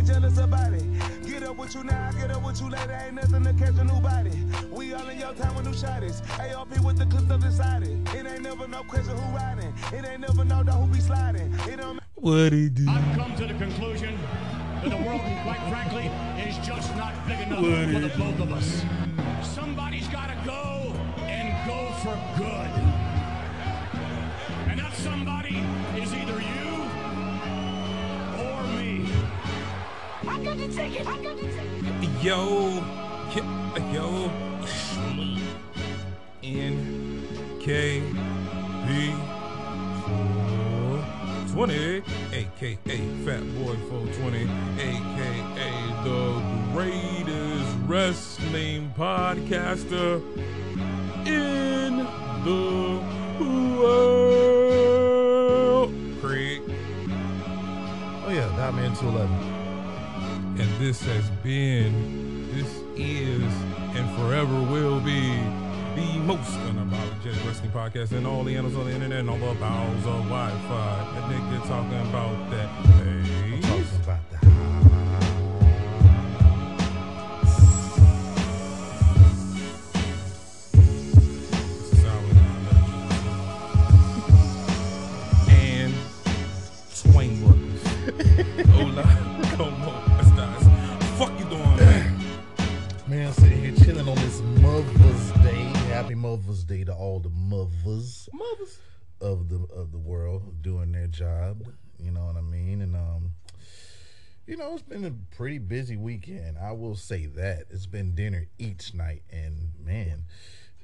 cause they jealous about it. Get up with you now, get up with you later. Ain't nothing to catch a new body. We all in your time with new shotties. ARP with the clips up inside it. It ain't never no question who riding. It ain't never no dog who be sliding. It don't What he do? I've come to the conclusion that the world, quite frankly, is just not big enough What for the is- both of us. Somebody's got to go and go for good. And that somebody is either Yo, yo, yo. N K B 420, aka Fat Boy 420, aka the greatest wrestling podcaster in the world. Craig. Oh yeah, Man 211. This has been, this is, and forever will be the most unapologetic wrestling podcast in all the annals of the internet and all the bowels of Wi-Fi. That nigga talking about that. Mother's Day to all the mothers, Mothers. of the of the world doing their job. You know what I mean? And um, you know, it's been a pretty busy weekend. I will say that it's been dinner each night, and man,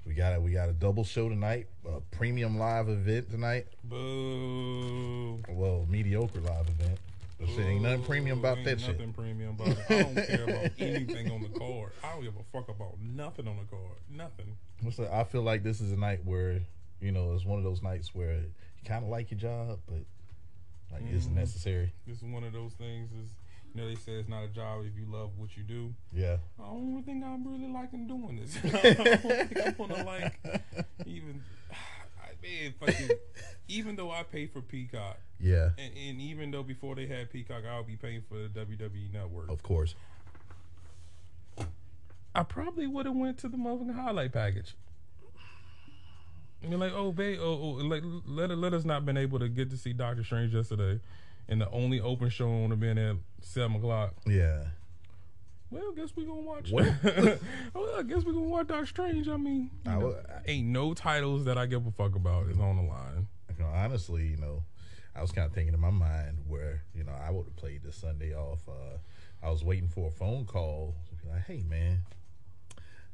we got a, we got a double show tonight, a premium live event tonight. Boo. Well, mediocre live event. But shit, ain't nothing premium about that shit. Nothing premium about it. I don't care about anything on the card. I don't give a fuck about nothing on the card. Nothing. What's that? I feel like this is a night where, you know, it's one of those nights where you kind of like your job, but like it's Mm-hmm. necessary. This is one of those things. Is you know they say it's not a job if you love what you do. Yeah. I don't think I'm really liking doing this. I don't think I'm gonna like even. I mean, fucking, even though I pay for Peacock, Yeah. and, and even though before they had Peacock, I'll be paying for the WWE Network. Of course. I probably would have went to the motherfucking highlight package. I mean, like, oh, babe, oh, oh, like, let let us not been able to get to see Doctor Strange yesterday, and the only open show would have been at seven o'clock. Yeah. Well, I guess we gonna watch. Well. well, I guess we gonna watch Doctor Strange. I mean, I know, would- ain't no titles that I give a fuck about is on the line. You know, honestly, you know, I was kind of thinking in my mind where, you know, I would have played this Sunday off. Uh, I was waiting for a phone call. Like, hey, man,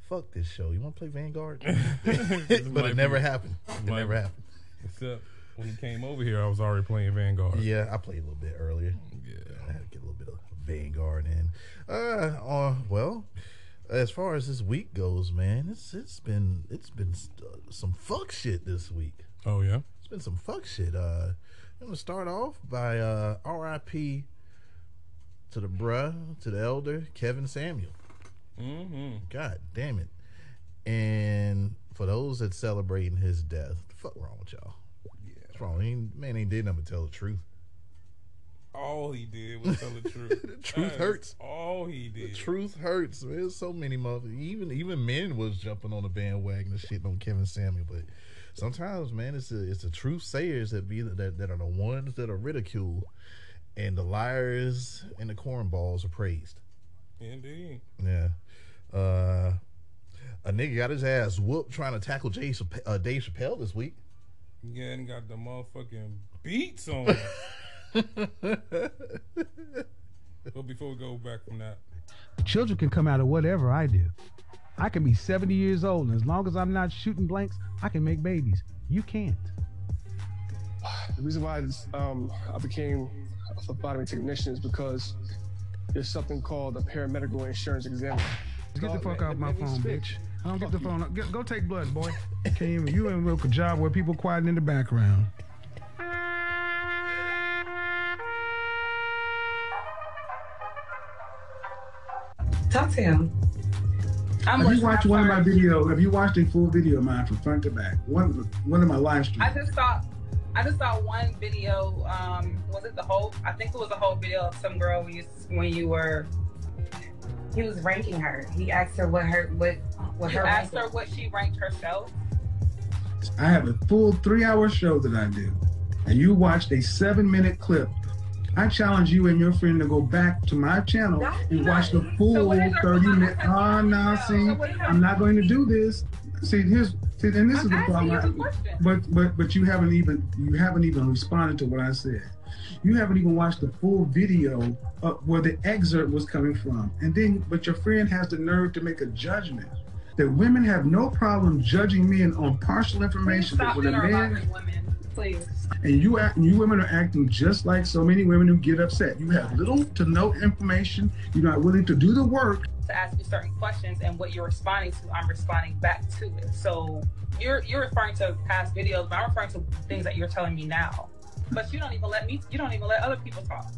fuck this show. You want to play Vanguard? but it never be- happened. It might never be. happened. Except when he came over here, I was already playing Vanguard. Yeah, I played a little bit earlier. Yeah. I had to get a little bit of Vanguard in. Uh, uh well, as far as this week goes, man, it's it's been it's been uh, some fuck shit this week. Oh yeah. It's been some fuck shit. Uh, I'm gonna start off by uh, R.I.P. to the bruh, to the elder Kevin Samuel. Mm-hmm. God damn it! And for those that celebrating his death, the fuck wrong with y'all? What's wrong? He ain't, man ain't did nothing but tell the truth. All he did was tell the truth. The truth hurts. All he did. The truth hurts. man. There's so many motherfuckers. Even even men was jumping on the bandwagon and shit on Kevin Samuel. But sometimes, man, it's a, it's the truth sayers that be that, that are the ones that are ridiculed, and the liars and the cornballs are praised. Indeed. Yeah. Uh, a nigga got his ass whooped trying to tackle Jay uh, Dave Chappelle this week. Yeah, and got the motherfucking beats on. him. but before we go back from that, Children can come out of whatever I do. I can be 70 years old, and as long as I'm not shooting blanks, I can make babies. You can't. The reason why um, I became a phlebotomy technician is because there's something called a paramedical insurance examiner. Get the fuck off my phone, speak. bitch. I don't get the phone. Go, go take blood, boy. Can't even, you ain't work a job where people quiet in the background. Talk to him. I'm Have you listening. watched I'm one of my sorry. video? Have you watched a full video of mine from front to back? One one of my live streams. I just saw. I just saw one video. Um, was it the whole? I think it was a whole video of some girl when you when you were. He was ranking her. He asked her what her what what You her asked her what she ranked herself. I have a full three hour show that I do, and you watched a seven minute clip. I challenge you and your friend to go back to my channel and watch the full 30 minute. Ah, now see, I'm not going to do this. See, here's see, and this is the problem. I- But but but you haven't even you haven't even responded to what I said. You haven't even watched the full video of where the excerpt was coming from, and then but your friend has the nerve to make a judgment that women have no problem judging men on partial information, but Stop when a man generalizing women, please. and you act, you women are acting just like so many women who get upset. You have little to no information. You're not willing to do the work. to ask you certain questions and what you're responding to, I'm responding back to it. So you're you're referring to past videos, but I'm referring to things that you're telling me now. But you don't even let me you don't even let other people talk.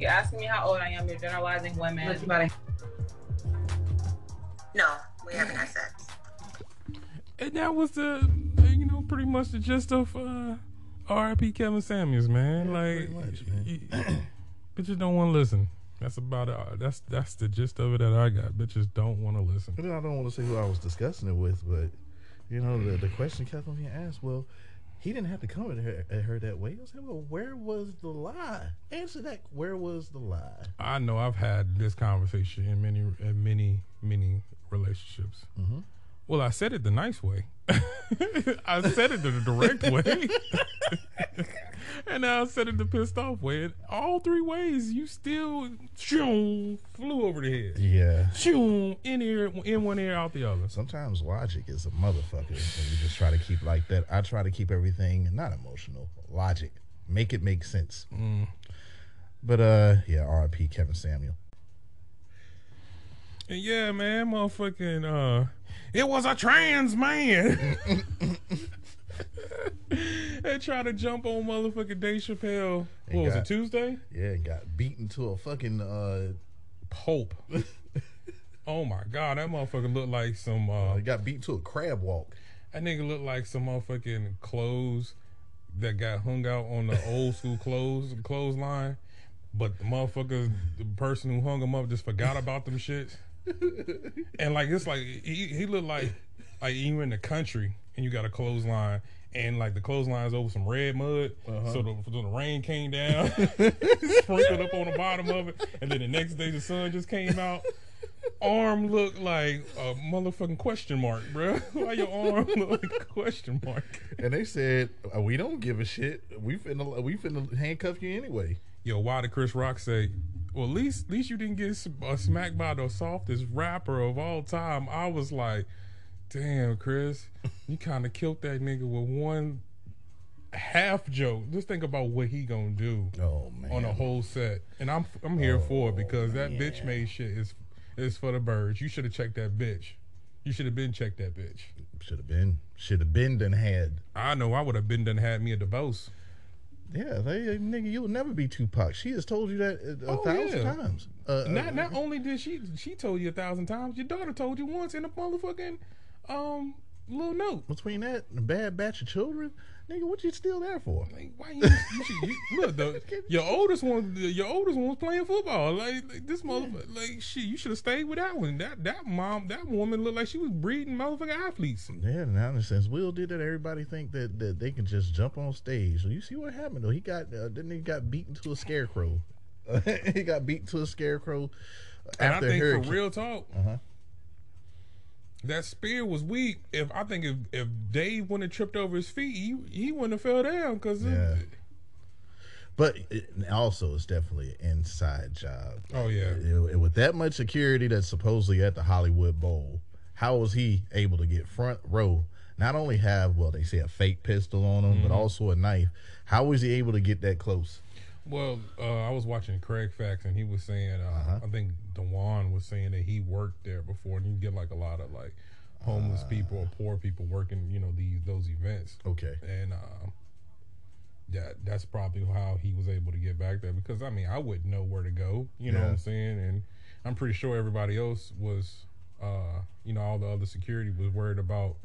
You're asking me how old I am, you're generalizing women. Look, No, we haven't had sex. And that was the, uh, you know, pretty much the gist of uh, R.I.P. Kevin Samuels, man. like, y- bitches don't want to listen. That's about it. That's that's the gist of it that I got. Bitches don't want to listen. And then I don't want to say who I was discussing it with, but you know, the, the question kept on being asked. Well, he didn't have to come at her, at her that way. I was like, well, where was the lie? Answer that. Where was the lie? I know I've had this conversation in many, in many, many relationships. Mhm. Well, I said it the nice way. I said it the direct way, and now I said it the pissed off way. And all three ways, you still shoom, flew over the head. Yeah. Shoom, in ear, in one ear, out the other. Sometimes logic is a motherfucker, and you just try to keep like that. I try to keep everything not emotional, logic, make it make sense. Mm. But uh, yeah, R.I.P. Kevin Samuel. And yeah, man, motherfucking, uh, it was a trans man. they tried to jump on motherfucking Dave Chappelle. What And was got- it, Tuesday? Yeah, and got beaten to a fucking uh, Pope. oh my god, that motherfucker looked like some. Uh, he got beat to a crab walk. That nigga looked like some motherfucking clothes that got hung out on the old school clothes clothesline. But the motherfucker, the person who hung him up, just forgot about them shits. And like it's like he he looked like like you in the country and you got a clothesline and like the clothesline's over some red mud, Uh-huh. so the, so the rain came down, sprinkled up on the bottom of it, and then the next day the sun just came out. Arm looked like a motherfucking question mark, bro. Why your arm look like a question mark? And they said, uh, "We don't give a shit. We finna we finna handcuff you anyway." Yo, why did Chris Rock say? Well, at least, at least you didn't get smacked by the softest rapper of all time. I was like, damn, Chris, you kind of killed that nigga with one half joke. Just think about what he gonna do Oh man, on a whole set, and I'm I'm here oh, for it because that bitch made shit is is for the birds. You should have checked that bitch. You should have been checked that bitch. should have been should have been done had. I know I would have been done had me a divorce. Yeah, they, nigga, you'll never be Tupac. She has told you that a, a Oh, thousand yeah. times. Uh, not uh, not only did she she told you a thousand times, your daughter told you once in a motherfucking um little note. between that and a bad batch of children, nigga, what you still there for? Like, why you, you, should, you look the, your oldest one your oldest one was playing football. Like, like this motherfucker like shit, you should have stayed with that one. That that mom that woman looked like she was breeding motherfucking athletes. Yeah, now in a Will did that. Everybody think that, that they can just jump on stage. So you see what happened though? He got uh, then he got beaten to a scarecrow. he got beat to a scarecrow And I after think hurricane. for real talk, Uh-huh. That spear was weak. If I think if, if Dave wouldn't have tripped over his feet, he he wouldn't have fell down because Yeah. But it, also, it's definitely an inside job. Oh, yeah. It- it- with that much security that's supposedly at the Hollywood Bowl, how was he able to get front row? Not only have well, they say a fake pistol on him, but Mhm. also a knife. How was he able to get that close? Well, uh, I was watching Craig Facts, and he was saying, uh, I think Dewan was saying that he worked there before, and you get like a lot of like homeless people or poor people working, you know, these those events. Okay. and uh, that that's probably how he was able to get back there because I mean I wouldn't know where to go, you know what I'm saying, and I'm pretty sure everybody else was, uh, you know, all the other security was worried about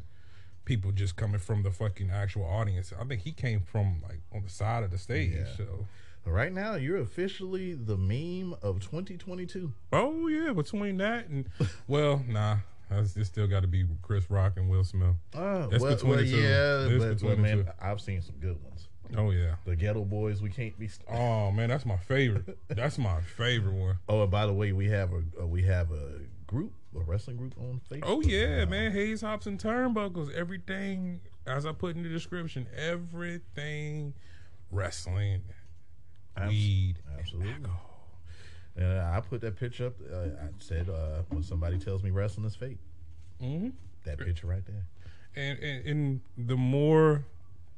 people just coming from the fucking actual audience. I think he came from like on the side of the stage. Yeah. So Right now, you're officially the meme of 2022. oh yeah, between that and well, nah. That's, it still got to be Chris Rock and Will Smith. Uh, That's well, between well, the two. yeah, It's but, between but the man, two. I've seen some good ones. Oh yeah. The Ghetto Boys, we can't be. St- Oh man, that's my favorite. That's my favorite one. oh, and by the way, we have a uh, we have a group, a wrestling group on Facebook. Oh yeah, now. man. Hayes hops and turnbuckles. Everything, as I put in the description, everything wrestling, Abs- weed, absolutely. And I put that picture up. Uh, I said, uh, when somebody tells me wrestling is fake, hmm that picture right there. and, and and the more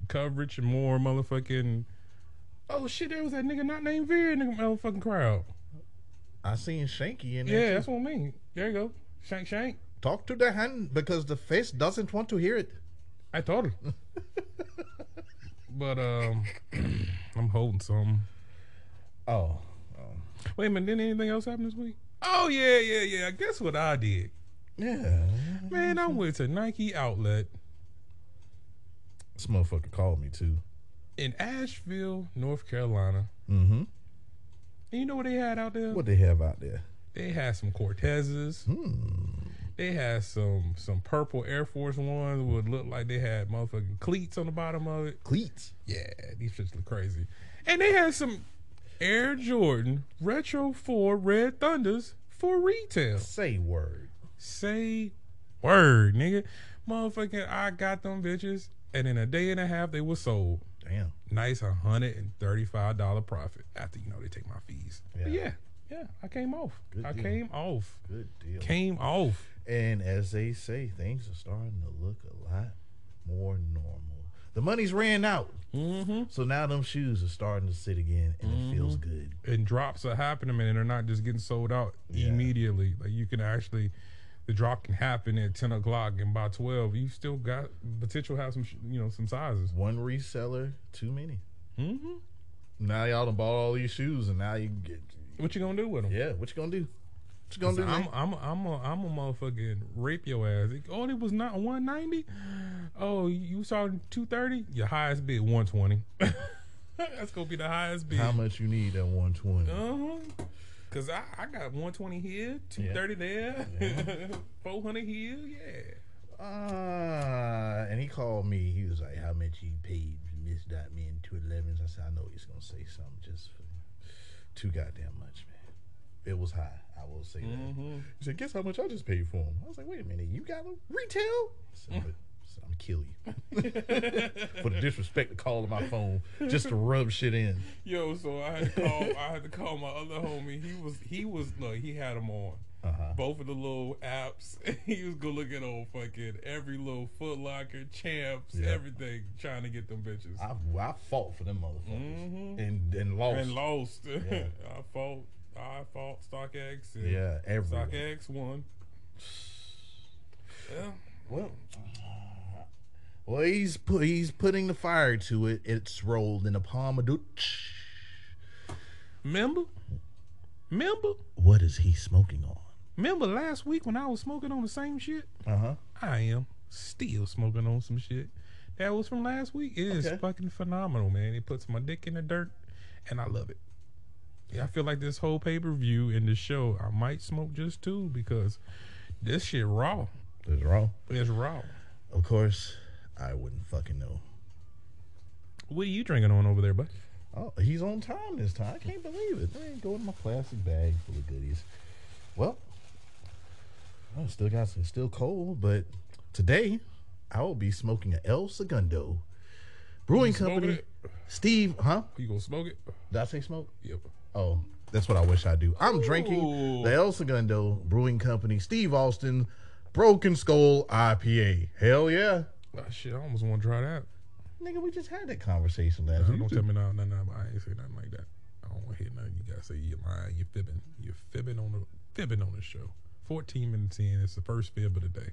coverage and more motherfucking. Oh shit! There was that nigga not named Veer in the motherfucking crowd. I seen Shanky in there. Yeah, too. that's what I mean. There you go, shank shank. Talk to the hand because the face doesn't want to hear it. I told her. but um, I'm holding some. Oh, Wait a minute, didn't anything else happen this week? Oh yeah, yeah, yeah. Guess what I did? yeah. Man, I went to Nike outlet This motherfucker called me too. in Asheville, North Carolina. Mm-hmm. And you know what they had out there? What they have out there? They had some Cortezes. Hmm. They had some some purple Air Force Ones would look like they had motherfucking cleats on the bottom of it. Cleats. Yeah, these shits look crazy. And they had some Air Jordan Retro 4 Red Thunders for retail. Say word. Say word, nigga. Motherfucking, I got them bitches, and in a day and a half, they were sold. Damn. Nice $135 profit after, you know, they take my fees. Yeah. yeah, yeah, I came off. Good I deal. came off. Good deal. Came off. And as they say, things are starting to look a lot more normal. The money's ran out. Mm-hmm. So now them shoes are starting to sit again and it feels good. And drops are happening, man, and they're not just getting sold out Yeah. immediately. Like you can actually, the drop can happen at 10 o'clock, and by 12, you still got potential have some, you know, some sizes. One reseller, too many. Mm-hmm. Now y'all done bought all these shoes and now you get What you gonna do with them? Yeah, what you gonna do? What you gonna do? I'm, man? I'm, I'm, a, I'm a motherfucking rape your ass. Oh, it was not 190. Oh, you saw 230. Your highest bid 120. That's gonna be the highest bid. How much you need at 120? Uh huh. Cause I, I got 120 here, 230 there, 400 here. Yeah. Uh, and he called me. He was like, "How much you paid Miss Dot Man two elevens?" I said, "I know he's gonna say something just for too goddamn much, man. It was high. I will say that." Mhm. He said, "Guess how much I just paid for him?" I was like, "Wait a minute, you got a retail?" I said, I said, "I'm kill you for the disrespect to call on my phone just to rub shit in." Yo, so I had to call. I had to call my other homie. He was he was look. He had them on. Uh-huh. Both of the little apps. he was go looking on fucking every little Foot Locker, Champs, Yeah. everything, trying to get them bitches. I, I fought for them motherfuckers Mhm. and and lost. And lost. Yeah. I fought. I fought StockX. and Yeah, everywhere. StockX won. Yeah. Well, well, he's put he's putting the fire to it. It's rolled in a palm of dooch. Remember? Remember? What is he smoking on? Remember last week when I was smoking on the same shit? Uh huh. I am still smoking on some shit. That was from last week. It is Okay. fucking phenomenal, man. It puts my dick in the dirt, and I love it. I feel like this whole pay per view and the show, I might smoke just two because this shit raw. It's raw. It's raw. Of course, I wouldn't fucking know. What are you drinking on over there, bud? Oh, he's on time this time. I can't believe it. I ain't going to my plastic bag full of goodies. Well, I still got some, still cold, but today I will be smoking an El Segundo Brewing Company. it? Steve, huh? You gonna smoke it? Did I say smoke? Yep. Oh, that's what I wish I do. I'm drinking the El Segundo Brewing Company, Steve Austin Broken Skull IPA. Hell yeah. Ah, shit, I almost want to try that. Nigga, we just had that conversation last Nah, don't tell me no, no, no. I ain't say nothing like that. I don't want to hear nothing. You gotta say you're lying. You're fibbing. You're fibbing on the fibbing on the show. 14 minutes in, it's the first fib of the day.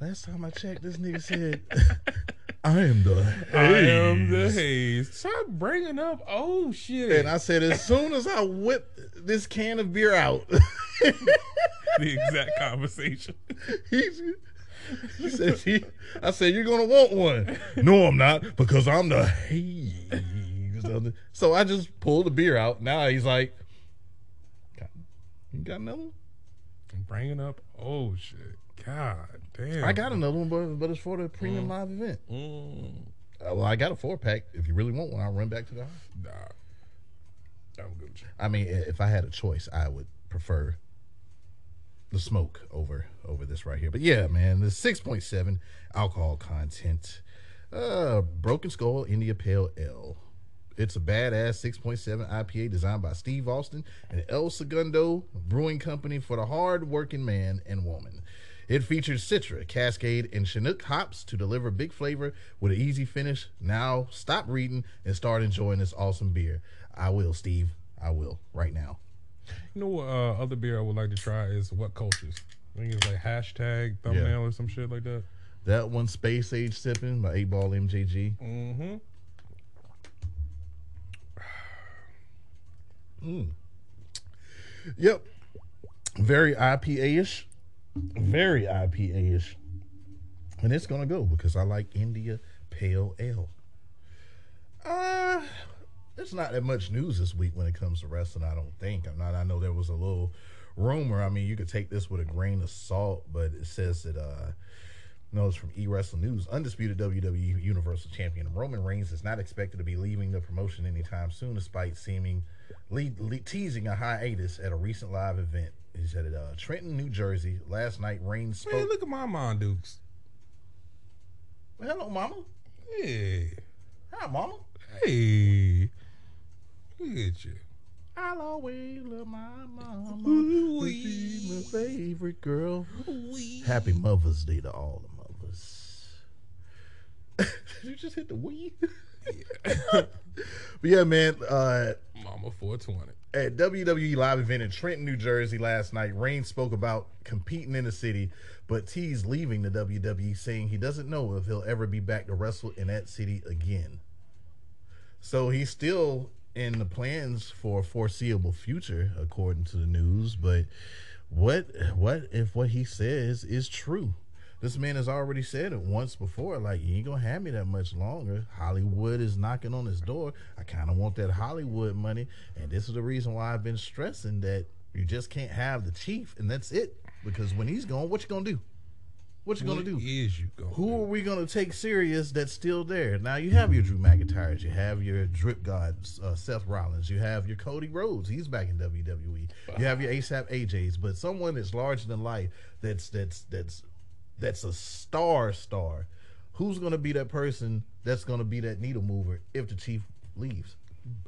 Last time I checked, this nigga said, I am the I am the haze." haze. Stop bringing up old shit. And I said, as soon as I whip this can of beer out, the exact conversation. he's, She said, she, I said, you're going to want one. no, I'm not because I'm the haze. So I just pulled the beer out. Now he's like, you got another one? I'm bringing up. Oh shit! God damn. I got another one, but, but it's for the premium Mm. live event. Mm, Uh, well, I got a four pack. If you really want one, I'll run back to the house. nah. I'm good. I mean, if I had a choice, I would prefer the smoke over over this right here. But yeah, man, the six point seven alcohol content. Uh, Broken Skull India Pale Ale. It's a badass 6.7 IPA designed by Steve Austin and El Segundo Brewing Company for the hard working man and woman. It features Citra, Cascade, and Chinook hops to deliver big flavor with an easy finish. Now, stop reading and start enjoying this awesome beer. I will, Steve. I will right now. You know what? Uh, other beer I would like to try is what cultures. I think it's like hashtag thumbnail or some shit like that. That one, Space Age Sipping by 8 Ball MJG. Mm-hmm. Mm. Yep. Very IPA ish. Very IPA ish. And it's to go because I like India Pale Ale. Uh, there's not that much news this week when it comes to wrestling, I don't think. I'm not, I know there was a little rumor. I mean, you could take this with a grain of salt, but it says that, uh, no, it's from E Wrestling News. Undisputed WWE Universal Champion Roman Reigns is not expected to be leaving the promotion anytime soon, despite seeming lead, lead, teasing a hiatus at a recent live event. He said it. uh, Trenton, New Jersey last night. Reigns spoke. Man, look at my mom, Dukes. Hello, Mama. Hey, Hi, Mama. hey, look at you. I'll always love my mama. She's my favorite girl. Happy Mother's Day to all the mothers. Did you just hit the wee? but yeah, man. Uh, Mama 420. At WWE live event in Trenton, New Jersey last night, Reigns spoke about competing in the city, but teased leaving the WWE, saying he doesn't know if he'll ever be back to wrestle in that city again. So he's still in the plans for a foreseeable future, according to the news. But what what if what he says is true? This man has already said it once before. Like, you ain't gonna have me that much longer. Hollywood is knocking on his door. I kind of want that Hollywood money, and this is the reason why I've been stressing that you just can't have the chief, and that's it. Because when he's gone, what you gonna do? What you gonna do? is you going? Who are we gonna take serious that's still there? Now you have your Drew McIntyres, you have your drip gods, uh, Seth Rollins, you have your Cody Rhodes, he's back in WWE. You have your ASAP AJ's, but someone that's larger than life, that's that's that's that's a star star. Who's gonna be that person that's gonna be that needle mover if the chief leaves?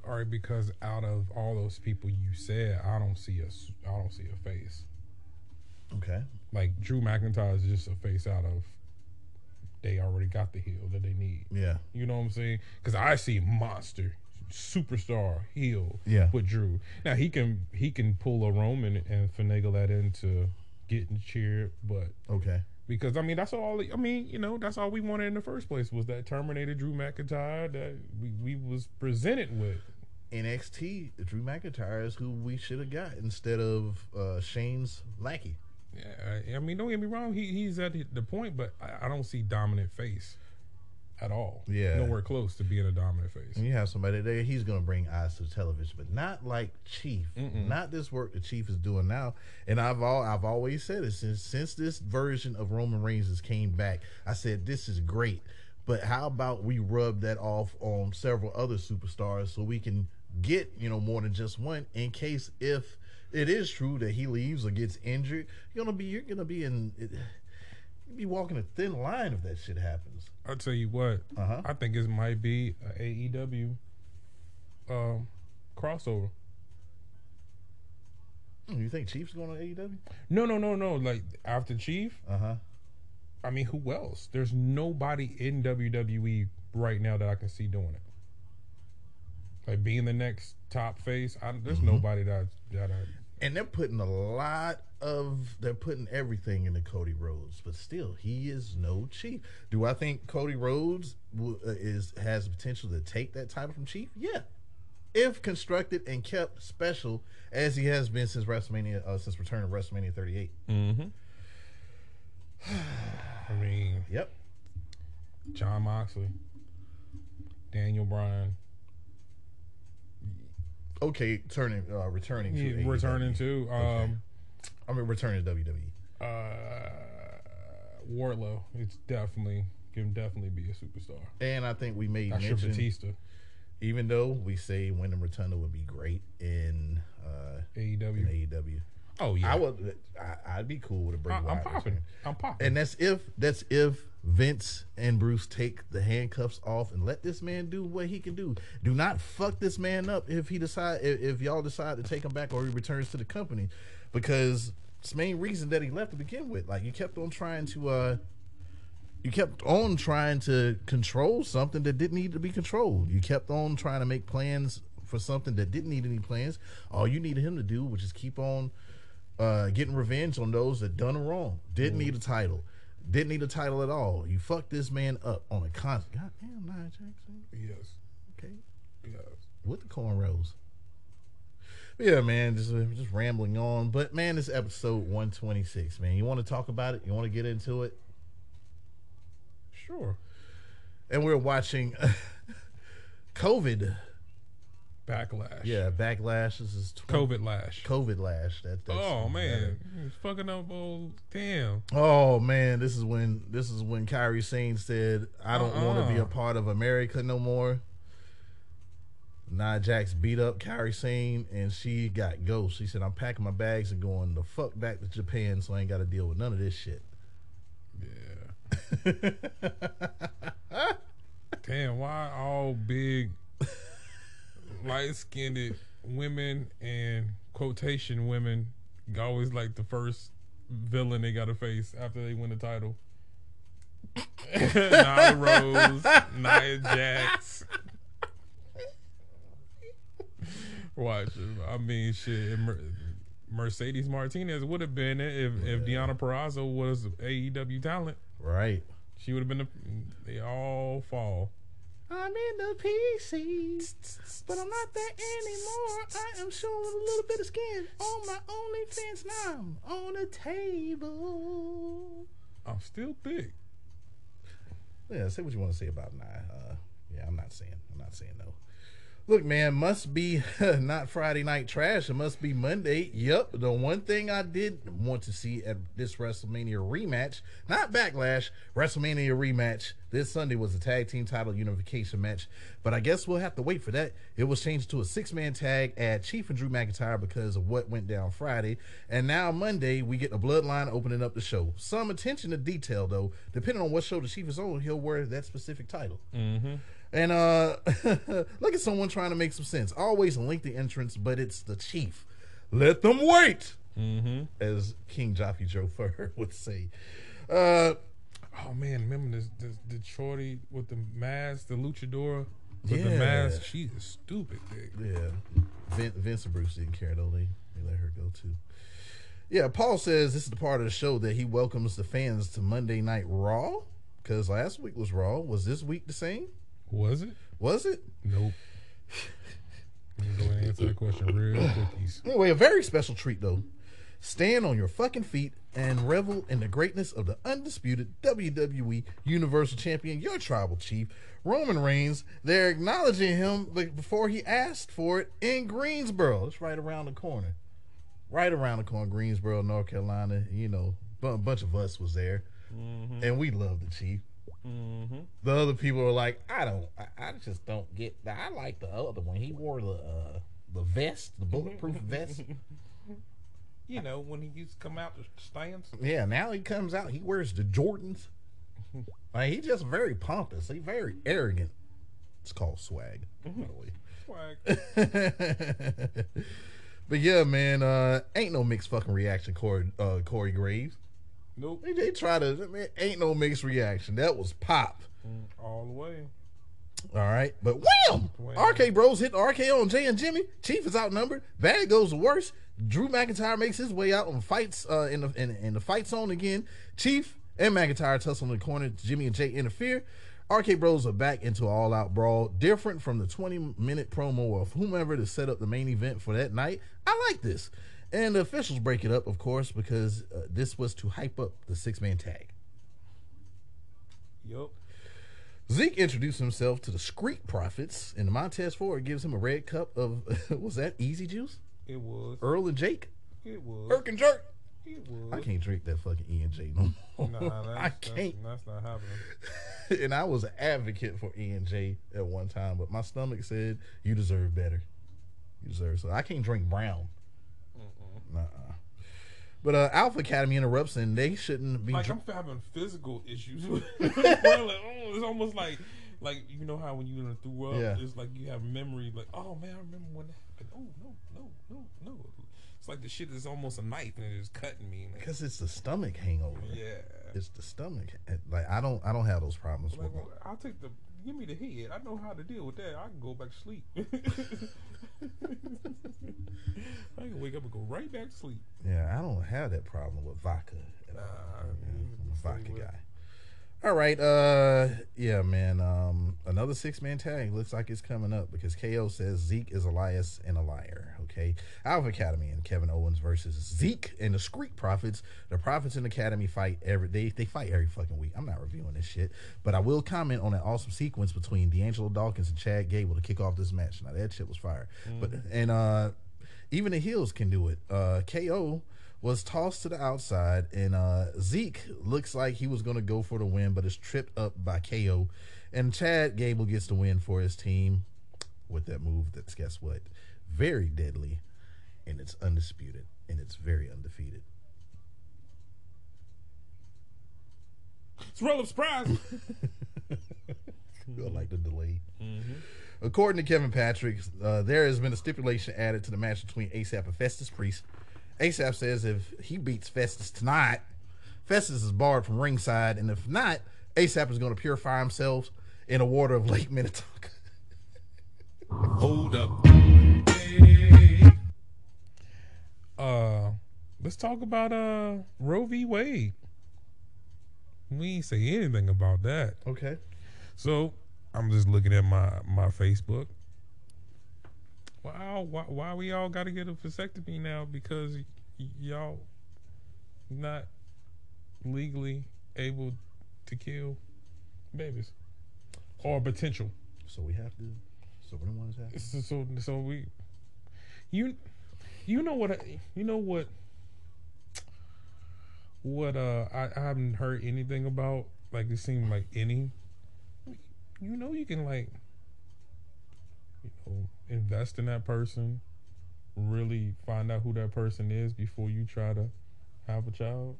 All right, because out of all those people you said, I don't see a I don't see a face. Okay. Like Drew McIntyre is just a face out of. They already got the heel that they need. Yeah. You know what I'm saying? Because I see monster, superstar heel Yeah. with Drew. Now he can he can pull a Roman and finagle that into getting cheered, but Okay. Because I mean that's all I mean you know that's all we wanted in the first place was that Terminator Drew McIntyre that we, we was presented with. NXT, Drew McIntyre is who we should have got instead of uh, Shane's lackey. Yeah, I, I mean don't get me wrong, he he's at the point, but I, I don't see dominant face at all. Yeah. nowhere close to being a dominant face. And you have somebody there, he's going to bring eyes to the television, but not like Chief. Mm-mm. Not this work the Chief is doing now. And I've all I've always said it since since this version of Roman Reigns came back. I said this is great, but how about we rub that off on several other superstars so we can get you know more than just one in case if it is true that he leaves or gets injured, you're gonna be you're gonna be in. It, be walking a thin line if that shit happens. I'll tell you what, Uh-huh. I think it might be a AEW um, crossover. You think Chief's going to AEW? No, no, no, no. Like after Chief, Uh huh. I mean, who else? There's nobody in WWE right now that I can see doing it. Like being the next top face, I, there's Mm-hmm. nobody that that I, and they're putting a lot of they're putting everything into Cody Rhodes, but still he is no Chief. Do I think Cody Rhodes uh, is has the potential to take that title from Chief? Yeah, if constructed and kept special as he has been since WrestleMania, uh, since return of WrestleMania 38. mm-hmm. I mean, Yep. Jon Moxley, Daniel Bryan, Okay, turning, uh, returning to he AEW. returning to um, I mean, returning to WWE. uh, Wardlow. It's definitely can definitely be a superstar. And I think we made Not mention, Batista, even though we say Windham Rotunda would be great in uh, in AEW. AEW. Oh yeah, I would. I, I'd be cool with a Bray I, I'm popping. I'm popping. And that's if that's if Vince and Bruce take the handcuffs off and let this man do what he can do. Do not fuck this man up if he decide if, if y'all decide to take him back or he returns to the company, because it's the main reason that he left to begin with. Like you kept on trying to uh you kept on trying to control something that didn't need to be controlled. You kept on trying to make plans for something that didn't need any plans. All you needed him to do was just keep on uh, getting revenge on those that done wrong. Didn't need a title. Didn't need a title at all. You fucked this man up on a constant. Goddamn, Nia Jackson. yes, Okay, yes. with the cornrows. But yeah, man, just uh, just rambling on. But man, this episode one twenty six. Man, you want to talk about it? You want to get into it? Sure. And we're watching COVID. Backlash. Yeah, backlash. This is 20 COVID lash. COVID lash. That, that's Oh man, he's fucking up. Old damn. Oh man, this is when this is when Kairi Sane said, "I don't want to be Uh-uh. a part of America no more." Nia Jax beat up Kairi Sane and she got ghost. She said, "I'm packing my bags and going the fuck back to Japan, so I ain't got to deal with none of this shit." Yeah. Damn, why all big, light skinned women and quotation women always like the first villain they got to face after they win the title? Nyla Rose, Nia Jax. Watch, I mean, shit. Mer- Mercedes Martinez would have been it if, if Deonna Purrazzo was AEW talent. Right. She would have been. The, they all fall. I'm in the PC, but I'm not there anymore. I am showing a little bit of skin on my OnlyFans now. I'm on a table. I'm still big. Yeah, say what you want to say about Nia. Uh, yeah, I'm not saying. I'm not saying no. Look, man, must be not Friday night trash. It must be Monday. Yep. The one thing I did want to see at this WrestleMania rematch, not backlash, WrestleMania rematch this Sunday was a tag team title unification match. But I guess we'll have to wait for that. It was changed to a six man tag at Chief and Drew McIntyre because of what went down Friday. And now Monday, we get the bloodline opening up the show. Some attention to detail, though. Depending on what show the Chief is on, he'll wear that specific title. Mm-hmm. And uh look at someone trying to make some sense. Always a lengthy entrance, but it's the chief. Let them wait, Mm-hmm. as King Joffy Joe Fur would say. Uh Oh man, remember this, this the shorty with the mask, the luchadora with the mask? She is stupid, big. yeah. Vin, Vince and Bruce didn't care though. They they let her go too. Yeah, Paul says this is the part of the show that he welcomes the fans to Monday Night Raw. Because last week was Raw. Was this week the same? Was it? Was it? Nope. Let me go ahead and answer that question real quickies. Anyway, a very special treat though. Stand on your fucking feet and revel in the greatness of the undisputed WWE Universal Champion, your tribal chief, Roman Reigns. They're acknowledging him before he asked for it in Greensboro. It's right around the corner. Right around the corner, Greensboro, North Carolina. You know, a bunch of us was there. And we love the chief. Mm-hmm. The other people are like, I don't, I, I just don't get that. I like the other one. He wore the uh, the vest, the bulletproof vest. You know, when he used to come out the stands. Yeah, now he comes out, he wears the Jordans. Like he's just very pompous. He's very arrogant. It's called swag, by the way. Swag. but yeah, man, uh, ain't no mixed fucking reaction, Corey, uh, Corey Graves. Nope. They, they try to, man, ain't no mixed reaction. That was pop. Mm, All the way. All right, but wham! Wham. RK Bros hit the RKO on Jey and Jimmy. Chief is outnumbered. Bad goes the worst. Drew McIntyre makes his way out on fights uh, in the in, in the fight zone again. Chief and McIntyre tussle in the corner. Jimmy and Jey interfere. RK Bros are back into an all-out brawl, different from the 20-minute promo of whomever to set up the main event for that night. I like this, and the officials break it up, of course, because uh, this was to hype up the six-man tag. Yup. Zeke introduced himself to the Street Profits, and Montez Ford gives him a red cup of was that Easy Juice? It was. Earl and Jake. It was. Irk and Jerk. It was. I can't drink that fucking E and J no more. Nah, that's, I can't. That's, that's not happening. and I was an advocate for E and J at one time, but my stomach said you deserve better. You deserve so I can't drink brown. Nuh-uh. But uh, Alpha Academy interrupts, and they shouldn't be. Like dr- I'm having physical issues. like, oh, it's almost like, like you know how when you done threw up, Yeah. it's like you have memory. Like, oh man, I remember when no, no, no, no. It's like the shit is almost a knife and it is cutting me. Because it's the stomach hangover. Yeah. it's the stomach. Like I don't, I don't have those problems Like, with. I'll take the. Give me the head. I know how to deal with that. I can go back to sleep. I can wake up and go right back to sleep. Yeah, I don't have that problem with vodka. at all. I'm a vodka guy. All right, uh, yeah, man. Um, another six man tag looks like it's coming up because KO says Zeke is Elias and a liar. Okay, Alpha Academy and Kevin Owens versus Zeke and the Street Profits. The Profits and Academy fight every they they fight every fucking week. I'm not reviewing this shit, but I will comment on that awesome sequence between D'Angelo Dawkins and Chad Gable to kick off this match. Now that shit was fire. But and uh, even the heels can do it. Uh, KO was tossed to the outside, and uh, Zeke looks like he was going to go for the win, but is tripped up by KO. And Chad Gable gets the win for his team with that move that's, guess what? Very deadly, and it's undisputed, and it's very undefeated. It's a roll of surprise. I like the delay. According to Kevin Patrick, uh, there has been a stipulation added to the match between ASAP and Festus Priest. ASAP says if he beats Festus tonight, Festus is barred from ringside, and if not, ASAP is going to purify himself in the water of Lake Minnetonka. Hold up. Uh, let's talk about uh Roe v. Wade. We ain't say anything about that. Okay. So I'm just looking at my my Facebook. Wow, why, why we all got to get a vasectomy now? Because y- y'all not legally able to kill babies or potential. So we have to. So when one is happening. So, so so we you you know what I- you know what what uh I, I haven't heard anything about like it seemed like any you know you can like you know invest in that person really find out who that person is before you try to have a child?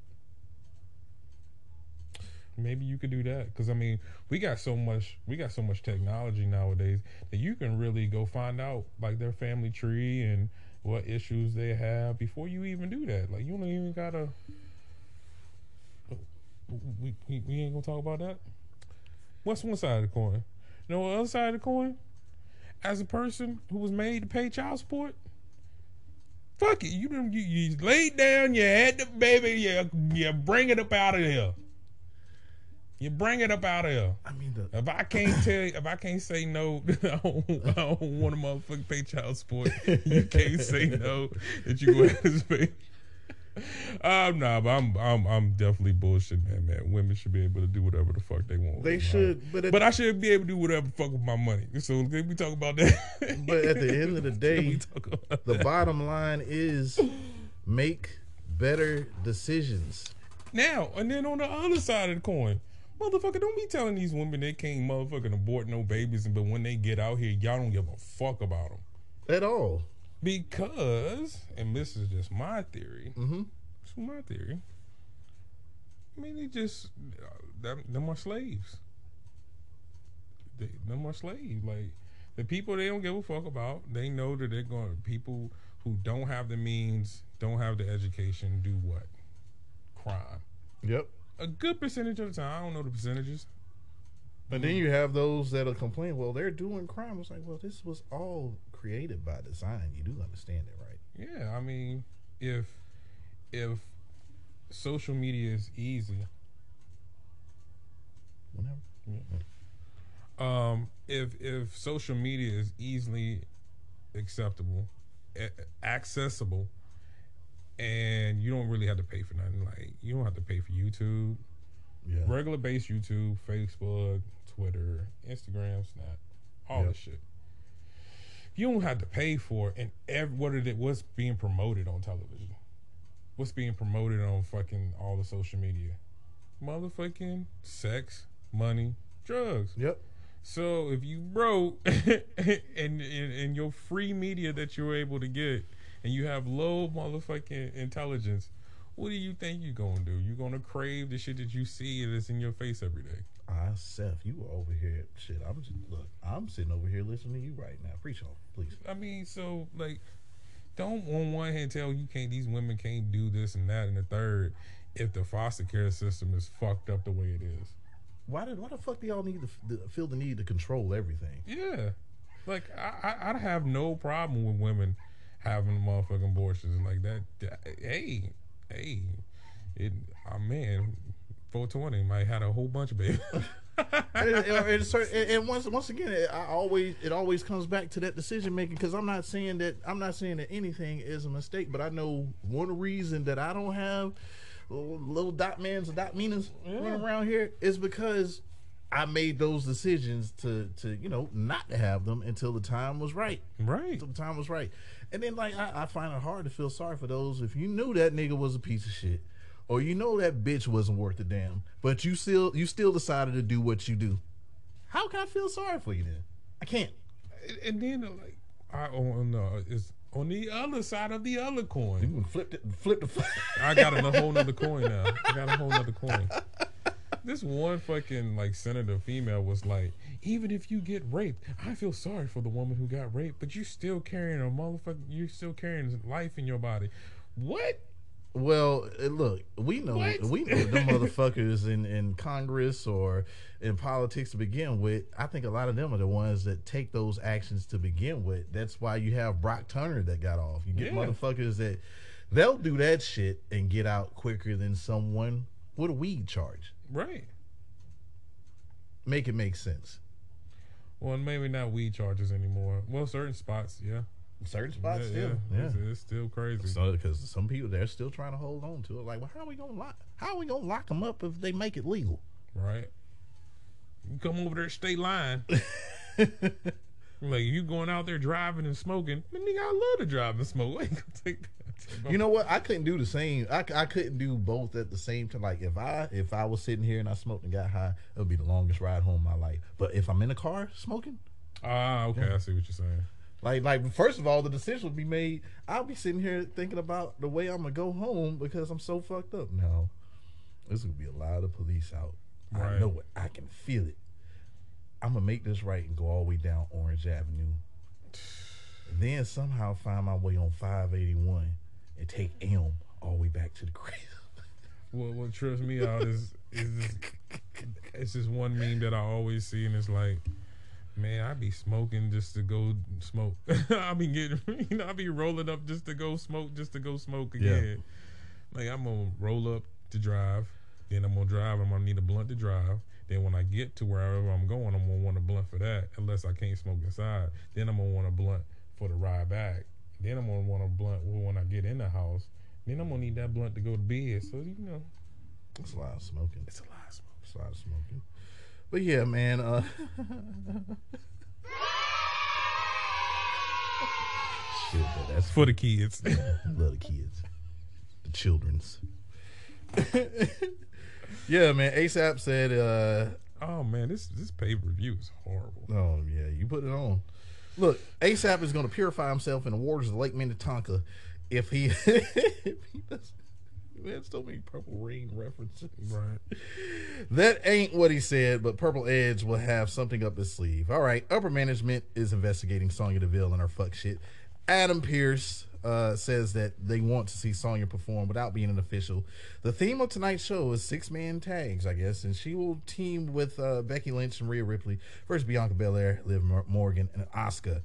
Maybe you could do that because i mean we got so much we got so much technology nowadays that you can really go find out like their family tree and what issues they have before you even do that. Like you don't even gotta we, we, we ain't gonna talk about that. What's one side of the coin? You know other side of the coin as a person who was made to pay child support fuck it you done- you, you laid down you had the baby you, you bring it up out of here you bring it up out of here. I mean, if I can't tell, you, if I can't say no, I don't, I don't want to motherfucking pay child support. You can't say no that you go ahead and pay. Um, nah, but I'm, I'm, I'm definitely bullshit, man. Man, women should be able to do whatever the fuck they want. They should, but at- but I should be able to do whatever the fuck with my money. So can we talk about that? But at the end of the day, the that? bottom line is make better decisions. Now, and then on the other side of the coin, motherfucker, don't be telling these women they can't motherfucking abort no babies, but when they get out here, y'all don't give a fuck about them at all. Because, and this is just my theory. Mm-hmm. It's my theory. I mean, they just them, them are slaves. They, them are slaves. Like the people they don't give a fuck about. They know that they're going. People who don't have the means, don't have the education, do what? Crime. Yep. A good percentage of the time. I don't know the percentages. And then you have those that'll complain, well, they're doing crime. It's like, well, this was all created by design. You do understand it, right? Yeah, I mean, if if social media is easy, whenever. Um, if if social media is easily acceptable, accessible, and you don't really have to pay for nothing, like you don't have to pay for YouTube, Yeah. Regular base YouTube, Facebook, Twitter, Instagram, Snap, all Yep. this shit. You don't have to pay for it, and every, what it what's being promoted on television, what's being promoted on fucking all the social media, motherfucking sex, money, drugs. Yep. So if you broke and in, in your free media that you're able to get, and you have low motherfucking intelligence, what do you think you're gonna do? You're gonna crave the shit that you see that's in your face every day. Seth, you were over here. Shit, I'm just look. I'm sitting over here listening to you right now. Preach on, please. I mean, so like, don't on one hand tell you can't these women can't do this and that and the third if the foster care system is fucked up the way it is. Why did why the fuck do y'all need to feel the need to control everything? Yeah, like I, I, I have no problem with women having motherfucking abortions like that. Hey, hey, it, oh man, 420 might had a whole bunch of babies. and, and- and cer- and- and once once again, it, I always it always comes back to that decision making because I'm not saying that I'm not saying that anything is a mistake, but I know one reason that I don't have little, little dot mans and dot meaners running around here is because I made those decisions to to you know not to have them until the time was right. Right. Until the time was right, and then like I, I find it hard to feel sorry for those if you knew that nigga was a piece of shit. Or you know that bitch wasn't worth a damn, but you still you still decided to do what you do. How can I feel sorry for you then? I can't. and then uh, like, I oh uh, no, it's on the other side of the other coin. You can flip it, flip the. I got a whole nother coin now. I got a whole nother coin. This one fucking like senator female was like, even if you get raped, I feel sorry for the woman who got raped, but you're still carrying a motherfucker. You're still carrying life in your body. What? Well, uh, look, we know What? we know them motherfuckers in in Congress or in politics to begin with. I think a lot of them are the ones that take those actions to begin with. That's why you have Brock Turner that got off. You get Yeah. motherfuckers that they'll do that shit and get out quicker than someone with a weed charge. Right. Make it make sense. Well, maybe not weed charges anymore. Well, certain spots, yeah. Certain spots yeah, still, yeah. yeah. It's, it's still crazy. So, because some people they're still trying to hold on to it. Like, well, how are we gonna lock? How are we gonna lock them up if they make it legal? Right. You come over there state line. like you going out there driving and smoking. Man, nigga, I love to drive and smoke. I ain't gonna take that. You know what? I couldn't do the same. I, I couldn't do both at the same time. Like if I if I was sitting here and I smoked and got high, it would be the longest ride home of my life. But if I'm in a car smoking, Ah, okay, I see what you're saying. Like like first of all, the decision will be made. I'll be sitting here thinking about the way I'm gonna go home because I'm so fucked up. No, there's gonna be a lot of police out. I know it. I can feel it. I'm gonna make this right and go all the way down Orange Avenue. Then somehow find my way on 581 and take Elm all the way back to the crib. What what trips me out is is this, it's this one meme that I always see and it's like, man, I be smoking just to go smoke. I be getting you know I be rolling up just to go smoke just to go smoke Yeah. again. Like I'm gonna roll up to drive, then I'm gonna drive. I'm gonna need a blunt to drive. Then when I get to wherever I'm going, I'm gonna want a blunt for that. Unless I can't smoke inside, then I'm gonna want a blunt for the ride back. Then I'm gonna want a blunt when I get in the house. Then I'm gonna need that blunt to go to bed. So you know, It's a lot of smoking. it's a lot of smoke. It's a lot of smoking. But yeah, man. Uh, shit, but that's For the kids. Love the kids, the childrens. yeah, man. ASAP said, uh, oh man, this this pay per view is horrible. "Oh yeah, you put it on." Look, ASAP is going to purify himself in the waters of Lake Minnetonka if he if he does. Man, so many Purple Rain references. Right. That ain't what he said, but Purple Edge will have something up his sleeve. All right, upper management is investigating Sonya Deville and her fuck shit. Adam Pearce uh, says that they want to see Sonya perform without being an official. The theme of tonight's show is six man tags, I guess, and she will team with uh, Becky Lynch and Rhea Ripley versus Bianca Belair, Liv Morgan, and Asuka.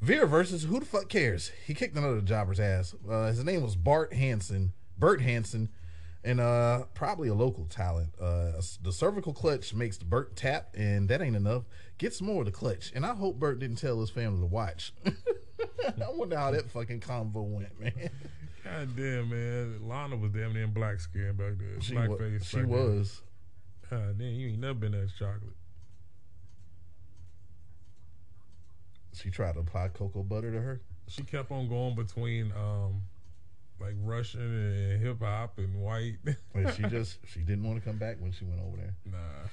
Veer versus who the fuck cares? He kicked another jobber's ass. Uh, his name was Bart Hansen, Bert Hansen, and uh, probably a local talent. Uh, the cervical clutch makes the Bert tap, and that ain't enough. Gets more of the clutch, and I hope Bert didn't tell his family to watch. I wonder how that fucking convo went, man. God damn, man. Lana was damn near black skin back then. She black wa- face. she then. was. God damn, you ain't never been that chocolate. She tried to apply cocoa butter to her. She kept on going between um like Russian and hip hop and white. And she just she didn't want to come back when she went over there. Nah.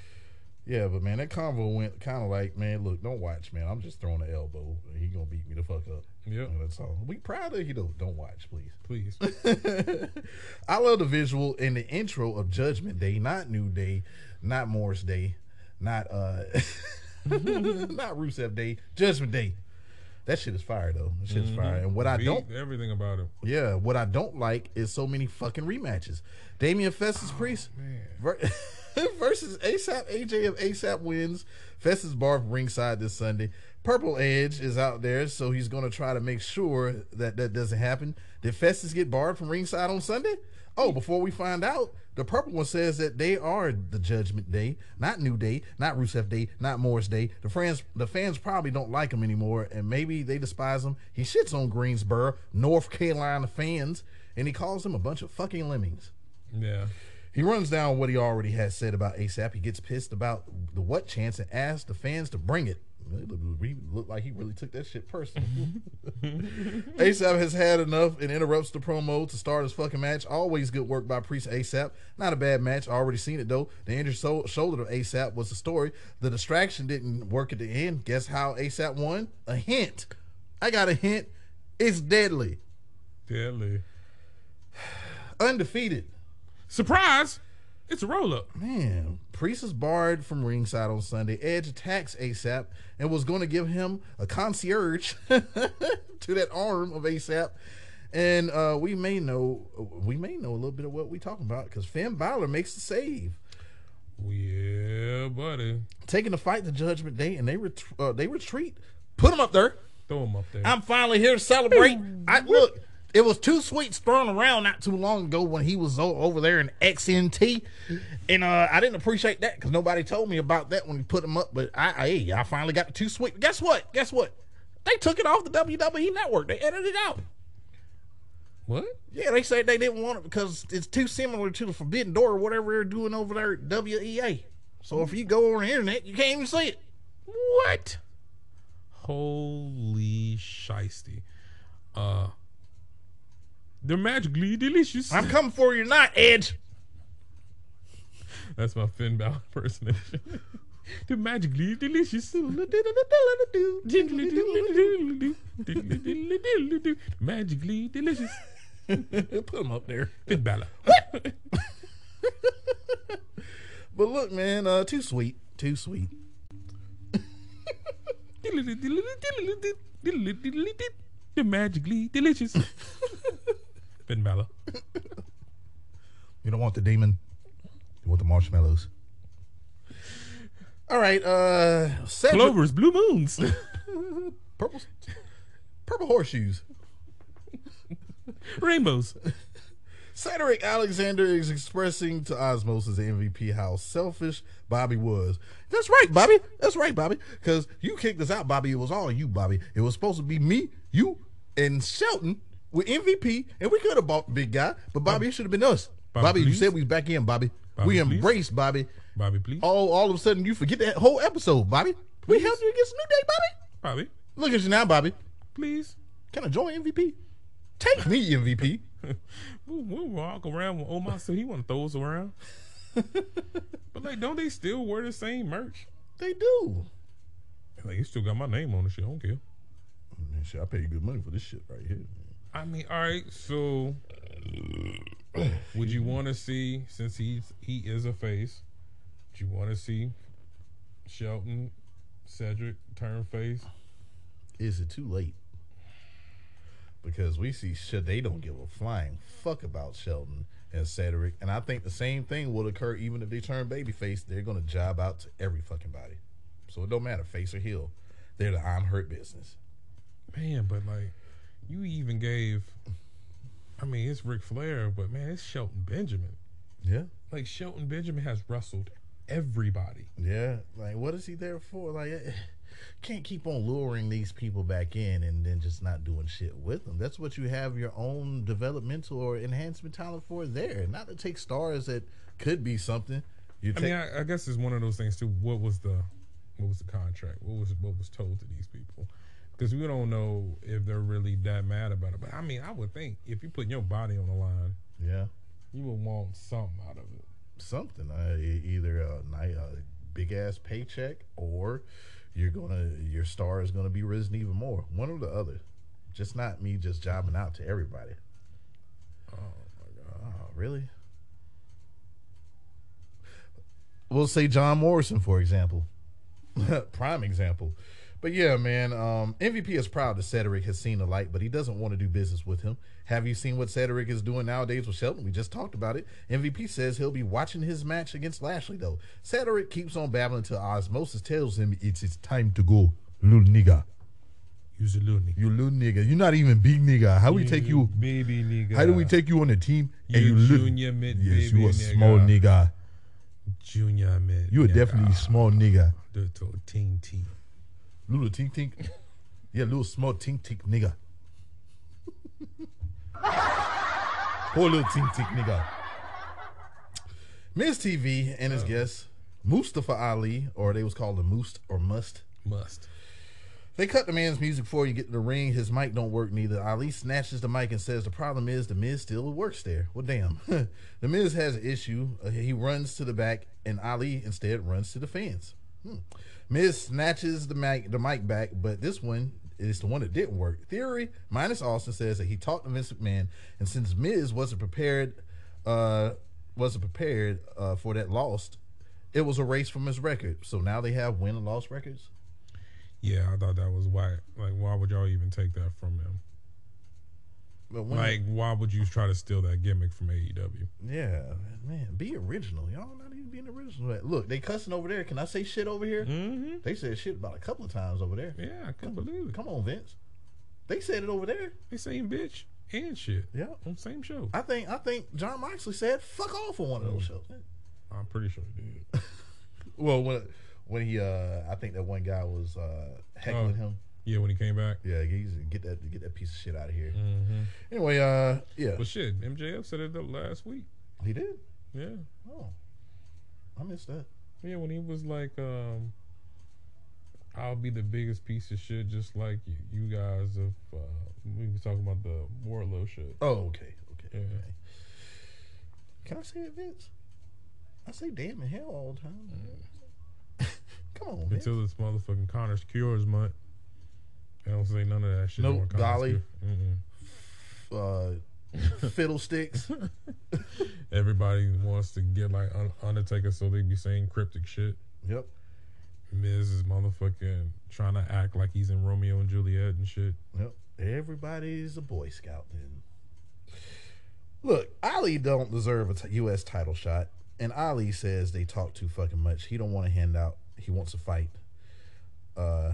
Yeah, but man, that convo went kind of like, man, look, don't watch, man. I'm just throwing an elbow. He gonna beat me the fuck up. Yeah, that's all. We proud of you though. Don't watch, please. Please. I love the visual in the intro of Judgment Day, not New Day, not Morris Day, not uh not Rusev Day, Judgment Day. That shit is fire though. That shit is mm-hmm. fire. And what I Beat don't everything about him. yeah, what I don't like is so many fucking rematches. Damian Festus oh, Priest ver- versus ASAP AJ of ASAP wins. Festus bar ringside this Sunday. Purple Edge is out there, so he's going to try to make sure that that doesn't happen. Did Festus get barred from ringside on Sunday? Oh, before we find out, the purple one says that they are the Judgment Day, not New Day, not Rusev Day, not Morris Day. The fans, the fans probably don't like him anymore, and maybe they despise him. He shits on Greensboro, North Carolina fans, and he calls them a bunch of fucking lemmings. Yeah. He runs down what he already has said about ASAP. He gets pissed about the what chance and asks the fans to bring it. Looked looked like he really took that shit personal. ASAP has had enough and interrupts the promo to start his fucking match. Always good work by Priest ASAP. Not a bad match. Already seen it though. The injured so- shoulder of ASAP was the story. The distraction didn't work at the end. Guess how ASAP won? A hint. I got a hint. It's deadly. Deadly. Undefeated. Surprise! It's a roll up. Man, Priest is barred from ringside on Sunday. Edge attacks ASAP and was going to give him a concierge to that arm of ASAP. And uh, we may know we may know a little bit of what we talking about because Finn Balor makes the save, Yeah, buddy. taking the fight to Judgment Day, and they ret- uh, they retreat. Put him up there. Throw him up there. I'm finally here to celebrate. I look. It was too sweets thrown around not too long ago when he was over there in XNT, and uh, I didn't appreciate that because nobody told me about that when he put him up. But I, I, I finally got the too sweet. Guess what? Guess what? They took it off the WWE network. They edited it out. what? Yeah, they said they didn't want it because it's too similar to the Forbidden Door or whatever they're doing over there at WEA. So if you go on the internet, you can't even see it. What? Holy shiesty. Uh they're magically delicious. I'm coming for you tonight, Edge. That's my Finn Balor impersonation. They're magically delicious. magically delicious. Put him up there. Finn Balor. But look, man, uh, too sweet, too sweet. They're magically delicious. Finn Balor. You don't want the demon. You want the marshmallows. All right, uh, Cedric, Clovers, blue moons. purple, purple horseshoes. Rainbows. Cedric Alexander is expressing to Osmos as the MVP how selfish Bobby was. That's right, Bobby. That's right, Bobby. Because you kicked us out, Bobby. It was all you, Bobby. It was supposed to be me, you, and Shelton with MVP, and we could have bought the big guy, but Bobby, it should have been us. Bobby, Bobby, you said we was back in, Bobby. Bobby, we please. embraced Bobby. Bobby, please. All, all of a sudden, you forget that whole episode, Bobby. We helped you against New Day, Bobby. Bobby, Look at you now, Bobby. please. Can I join MVP? Take me, MVP. We'll, we'll walk around with Omar so he want to throw us around. but like, don't they still wear the same merch? They do. Like, you still got my name on the shit. I don't care. Man, shit, I pay you good money for this shit right here. I mean, all right. So, would you want to see since he's he is a face? Do you want to see Shelton, Cedric turn face? Is it too late? Because we see shit, they don't give a flying fuck about Shelton and Cedric, and I think the same thing will occur even if they turn babyface. They're gonna job out to every fucking body, so it don't matter face or heel. They're the I'm hurt business. Man, but like, you even gave. I mean, it's Ric Flair, but man, it's Shelton Benjamin. Yeah, Like Shelton Benjamin has wrestled everybody. yeah. Like, what is he there for? Like, eh, can't keep on luring these people back in and then just not doing shit with them. That's what you have your own developmental or enhancement talent for there. Not to take stars that could be something. You I take, mean, I, I guess it's one of those things too. What was the what was the contract? What was what was told to these people? Because we don't know if they're really that mad about it. But I mean, I would think if you're putting your body on the line, yeah, you would want something out of it. something. Uh, either a, a big ass paycheck or you're gonna your star is gonna be risen even more. One or the other. Just not me just jobbing out to everybody. Oh my god. Oh, really? We'll say John Morrison, for example. Prime example. But yeah, man, um, MVP is proud that Cedric has seen the light, but he doesn't want to do business with him. Have you seen what Cedric is doing nowadays with Shelton? We just talked about it. MVP says he'll be watching his match against Lashley, though. Cedric keeps on babbling until Osmosis tells him it's his time to go, little nigga. You's a little nigga. You little nigga. You're not even big nigga. How we take you? baby nigga? How do we take you on the team? You little- junior mid Yes, you a nigga. small nigga. Junior mid. You a nigga. definitely small nigga. Little ting ting. Little tink tink. Yeah, little small tink tink nigga. Poor little tink tink nigga. Miz TV and his guest, Mustafa Ali, or they was called the Must or Must. Must. They cut the man's music before you get to the ring. His mic don't work neither. Ali snatches the mic and says the problem is the Miz still works there. Well, damn. the Miz has an issue. Uh, he runs to the back, and Ali instead runs to the fans. Hmm. Miz snatches the mic, the mic back, but this one is the one that didn't work. Theory minus Austin says that he talked to Vince McMahon, and since Miz wasn't prepared, uh, wasn't prepared uh, for that loss, it was erased from his record. So now they have win and loss records. Yeah, I thought that was why. Like, why would y'all even take that from him? But when Like, why would you try to steal that gimmick from AEW? Yeah, man, be original. Y'all not being original. Look, they cussing over there. Can I say shit over here? Mm-hmm. They said shit about a couple of times over there. Yeah, I couldn't believe it. Come on, Vince. They said it over there. They saying bitch and shit. Yeah. On the same show. I think I think Jon Moxley said fuck off on one of those shows. I'm pretty sure he did. Well, when when he uh I think that one guy was uh heckling Oh. him. Yeah, when he came back. Yeah, he's get that get that piece of shit out of here. Mm-hmm. Anyway, uh yeah. But shit, MJF said it up last week. He did? Yeah. Oh. I missed that. Yeah, when he was like, um, I'll be the biggest piece of shit, just like you, you guys. Of uh, we was talking about the Wardlow shit. Oh, okay, okay, Yeah. okay. Can I say it, Vince? I say damn in hell all the time. Come on, Vince. Until it's motherfucking Connor's Cures month. I don't say none of that shit. No more Connor's Mm-mm. uh, fiddlesticks. Everybody wants to get like Undertaker, so they be saying cryptic shit. Yep. Miz is motherfucking trying to act like he's in Romeo and Juliet and shit. Yep. Everybody's a Boy Scout then. Look, Ali don't deserve a t- U.S. title shot, and Ali says they talk too fucking much. He don't want to hand out. He wants a fight. Uh,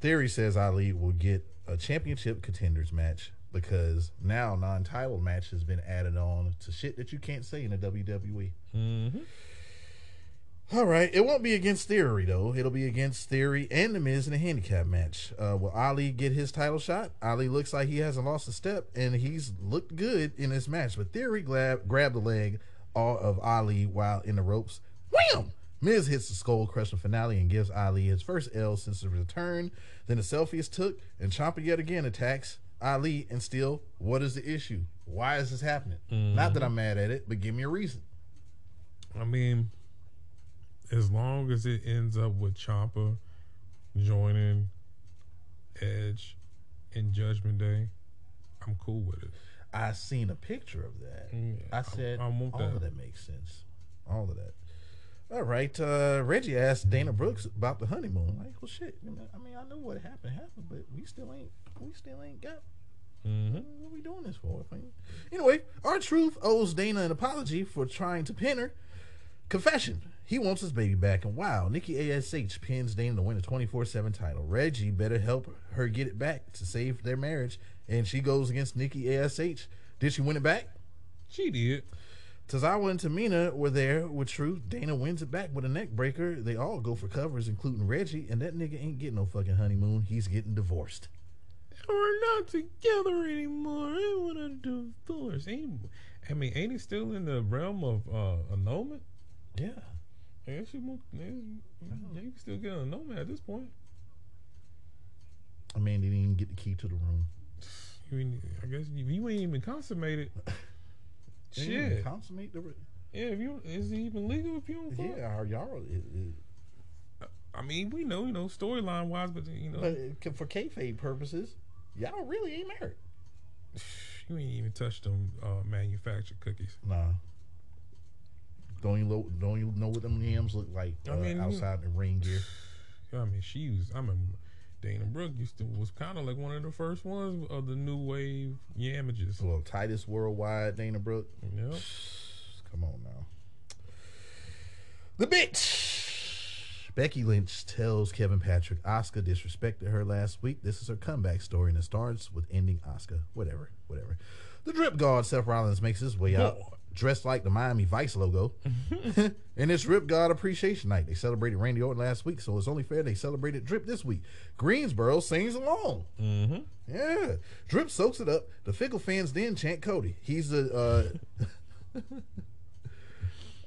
Theory says Ali will get a championship contenders match because now non-title match has been added on to shit that you can't say in the WWE. Mm-hmm. All right, it won't be against Theory though. It'll be against Theory and the Miz in a handicap match. Uh, will Ali get his title shot? Ali looks like he hasn't lost a step, and he's looked good in this match. But Theory grab, grabbed the leg all of Ali while in the ropes. Wham! Miz hits the skull crushing finale and gives Ali his first L since the return. Then the selfie is took, and Ciampa yet again attacks Ali. And still, what is the issue? Why is this happening? Not that I'm mad at it, but give me a reason. I mean, as long as it ends up with Ciampa joining Edge in Judgment Day, I'm cool with it. I seen a picture of that. Mm, I said I want all that. of that makes sense. All of that. All right. Uh, Reggie asked Dana Brooks about the honeymoon. Like, well, shit. I mean, I know what happened happened, but we still ain't. We still ain't got. Mm-hmm. What are we doing this for? Anyway, R-Truth owes Dana an apology for trying to pin her. Confession. He wants his baby back, and wow, Nikki Ash pins Dana to win four seven title. Reggie better help her get it back to save their marriage, and she goes against Nikki Ash. Did she win it back? She did. Tozawa and Tamina were there with Truth. Dana wins it back with a neck breaker. They all go for covers, including Reggie, and that nigga ain't getting no fucking honeymoon. He's getting divorced. We're not together anymore. I want a divorce. Ain't, I mean, ain't he still in the realm of uh, annulment? Yeah. You won't- yeah, you can still get an annulment at this point. I mean, they didn't even get the key to the room. You mean, I guess you, you ain't even consummated. Didn't even Consummate the. re- Yeah, if you is it even legal if you don't fuck? Yeah, are y'all. I mean, we know, you know, storyline wise, but you know, but it- for kayfabe purposes, y'all really ain't married. you ain't even touched them uh, manufactured cookies. Nah. Don't you lo- don't you know what them yams look like I uh, mean, you- outside the ring gear? I mean, she was. I mean, Dana Brooke used to was kind of like one of the first ones of the new wave yamages. Well, Titus Worldwide, Dana Brooke. Yep. Come on now. The bitch. Becky Lynch tells Kevin Patrick Asuka disrespected her last week. This is her comeback story, and it starts with ending Asuka. Whatever, whatever. The Drip God Seth Rollins makes his way out, dressed like the Miami Vice logo. and it's Drip God Appreciation Night. They celebrated Randy Orton last week, so it's only fair they celebrated Drip this week. Greensboro sings along. Mm-hmm. Yeah. Drip soaks it up. The fickle fans then chant Cody. He's a. Uh,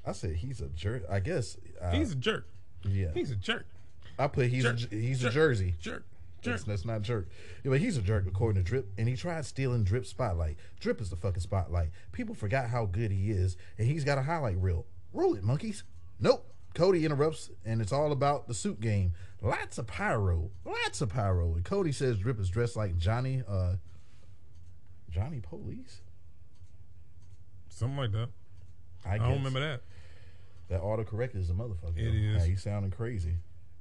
I said he's a jerk. I guess uh, He's a jerk. Yeah, He's a jerk. I put he's jerk. a he's Jerk. a Jersey Jerk. That's, Jerk. that's not jerk. Yeah, but he's a jerk according to Drip, and he tried stealing Drip's spotlight. Drip is the fucking spotlight. People forgot how good he is, and he's got a highlight reel. Roll it, monkeys. Nope. Cody interrupts, and it's all about the suit game. Lots of pyro, lots of pyro. And Cody says Drip is dressed like Johnny, uh, Johnny Police. Something like that. I, I, don't remember that. That autocorrect is a motherfucker. It though. is. Yeah, he's sounding crazy.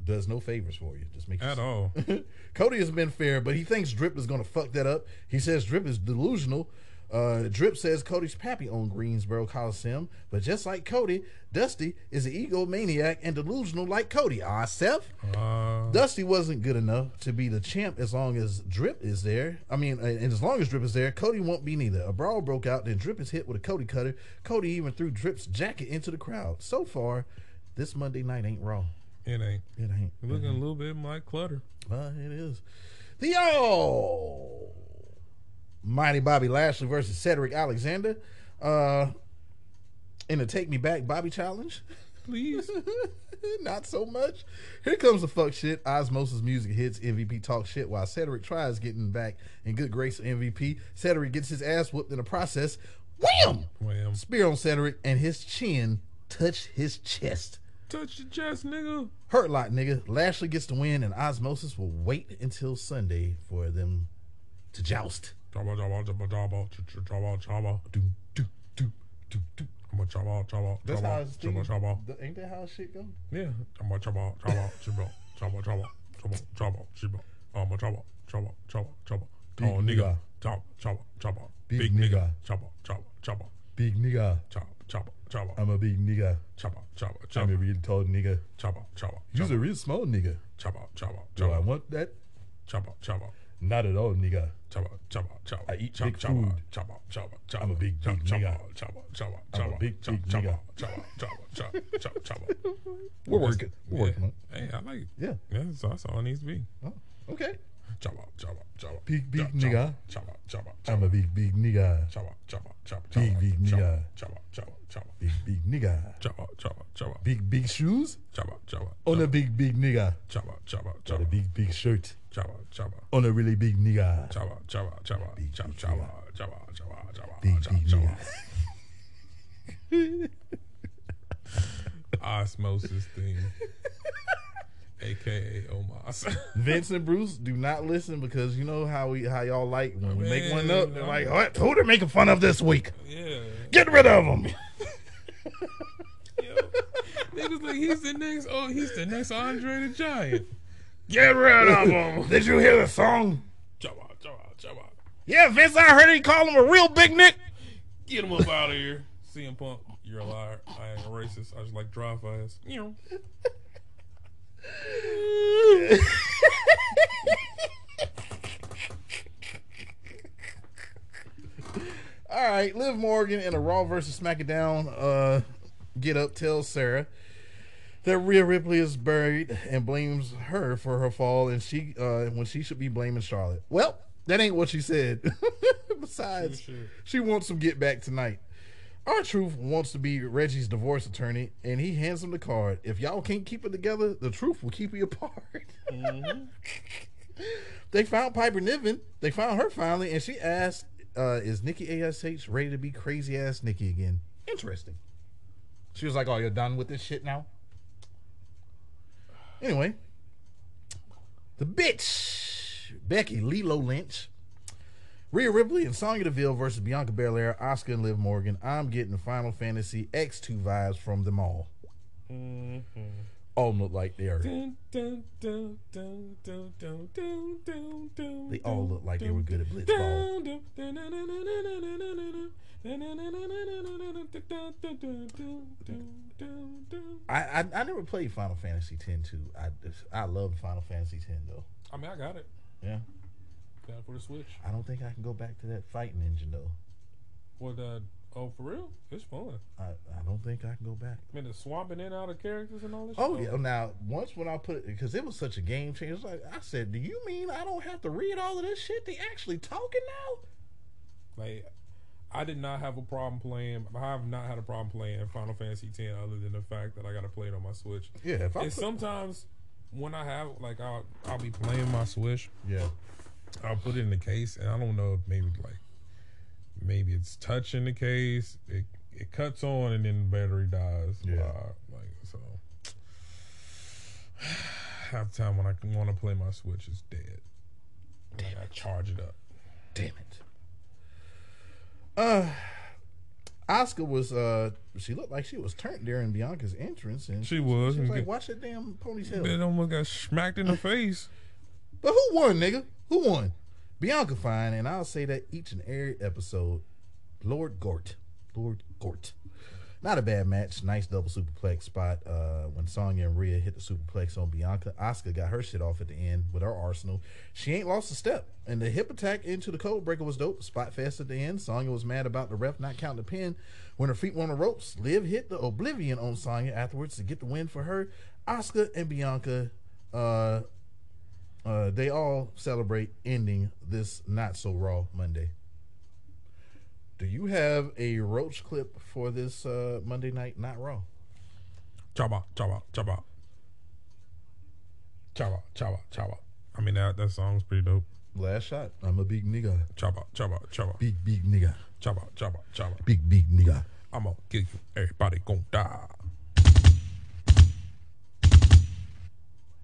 Does no favors for you. Just makes you At all. Cody has been fair, but he thinks Drip is going to fuck that up. He says Drip is delusional. Uh, Drip says Cody's pappy owned Greensboro Coliseum, but just like Cody, Dusty is an egomaniac and delusional like Cody. Ah, Seth. Uh, Dusty wasn't good enough to be the champ as long as Drip is there. I mean, uh, and as long as Drip is there, Cody won't be neither. A brawl broke out, then Drip is hit with a Cody cutter. Cody even threw Drip's jacket into the crowd. So far, this Monday night ain't raw. It ain't. It ain't. Looking a little bit like clutter. Uh, it is. The oh, mighty Bobby Lashley versus Cedric Alexander. Uh, in the Take Me Back Bobby challenge. Please. Not so much. Here comes the fuck shit. Osmosis music hits. MVP talks shit while Cedric tries getting back in good grace of MVP. Cedric gets his ass whooped in the process. Wham! Wham. Spear on Cedric and his chin touched his chest. Touch the chest, nigga. Hurt lot, nigga. Lashley gets the win, and Osmosis will wait until Sunday for them to joust. That's how it's. Ain't that how shit go? Yeah. Nigga. Big nigga. Big nigga. Chopper, chopper. I'm a big nigga. Chopper, chopper, chopper. I'm a real tall nigga. Chopper, chopper. You's a real small nigga. Chopper, chopper, chopper. Do I want that? Chopper, chopper. Not at all, nigga. Chopper, chopper, chopper. I eat big food. Chopper, chopper, chopper. I'm a big, big nigga. Chopper, chopper, chopper. I'm a big, big nigga. Chopper, chopper, chopper, chopper. We're working. We're working. Hey, I like it. Yeah. Yeah, that's all it needs to be. Oh, okay chop up, chop up, chop up. Big, big nigga. Chop up, chop up. I'm a big, big nigga. Chop up, chop up, chop up. Big, big nigga. Chop up, chop up, chop up. Big, big nigga. Chop up, chop up, chop up. Big, big shoes. Chop up, chop up. On a big, big nigga. Chop up, chop up, chop up. Big, big shirt. Chop up, chop up. On a really big nigga. Chop up, chop up, chop up. Big, chop, chop up, chop up, chop up, chop up. Big, big nigga. Osmosis thing. AKA Omos. Vince and Bruce do not listen because you know how we how y'all like when we make one Man, up. They're like, what? Who they're making fun of this week? yeah. Get rid of them. Yo, niggas like he's the next. Oh, he's the next Andre the Giant. Get rid of them. Did you hear the song? Jabba, jabba, jabba. Yeah, Vince, I heard he called him a real big Nick. Get him up out of here. CM Punk, you're a liar. I ain't a racist. I just like dry fast. You know. All right, Liv Morgan in a Raw versus SmackDown uh, get up tells Sarah that Rhea Ripley is buried and blames her for her fall, and she uh, when she should be blaming Charlotte. Well, that ain't what she said. Besides, she wants some get back tonight. R-Truth wants to be Reggie's divorce attorney, and he hands him the card. If y'all can't keep it together, the truth will keep you apart. they found Piper Niven. They found her finally, and she asked, uh, "Is Nikki Ash ready to be crazy ass Nikki again?" Interesting. She was like, "Oh, you're done with this shit now." Anyway, the bitch Becky Lilo Lynch, Rhea Ripley, and Sonya Deville versus Bianca Belair, Asuka and Liv Morgan. I'm getting Final Fantasy X2 vibes from them all. All look like they are. They all look like they were good at Blitzball. I, I I never played Final Fantasy X2. I I love Final Fantasy X though. I mean, I got it. Yeah. It for the Switch. I don't think I can go back to that fighting engine though. What? Uh, oh, for real? It's fun. I, I don't think I can go back. I mean, the swapping in out of characters and all this. Oh shit? yeah. Now once when I put it because it was such a game changer. Like I said, do you mean I don't have to read all of this shit? They actually talking now? Like, I did not have a problem playing. I have not had a problem playing Final Fantasy X, other than the fact that I got to play it on my Switch. Yeah, if I and put- sometimes when I have like I'll I'll be playing my Switch. Yeah. I'll put it in the case, and I don't know if maybe like maybe it's touching the case. It it cuts on, and then the battery dies. Yeah. live, like so. Half the time when I want to play my Switch, it's dead. Damn I gotta charge it up. Damn it. Uh, Asuka was uh, she looked like she was turned during Bianca's entrance, and She was, She was like, get- "Watch that damn ponytail." It almost got smacked in the face. But who won, nigga? Who won? Bianca fine, and I'll say that each and every episode. Lord Gort. Lord Gort. Not a bad match. Nice double superplex spot uh, when Sonya and Rhea hit the superplex on Bianca. Asuka got her shit off at the end with her arsenal. She ain't lost a step. And the hip attack into the code breaker was dope. Spot fast at the end. Sonya was mad about the ref not counting the pin. When her feet were on the ropes, Liv hit the Oblivion on Sonya afterwards to get the win for her. Asuka and Bianca uh, uh, they all celebrate ending this not so raw Monday. Do you have a roach clip for this uh, Monday night not raw? Chaba, chaba, chaba. Chaba, chaba, chaba. I mean that that song's pretty dope. Last shot. I'm a big nigga. Chaba, chaba, chaba. Big big nigga. Chaba, chaba, chaba. Big big nigga. I'm gonna kill you. Everybody gonna die.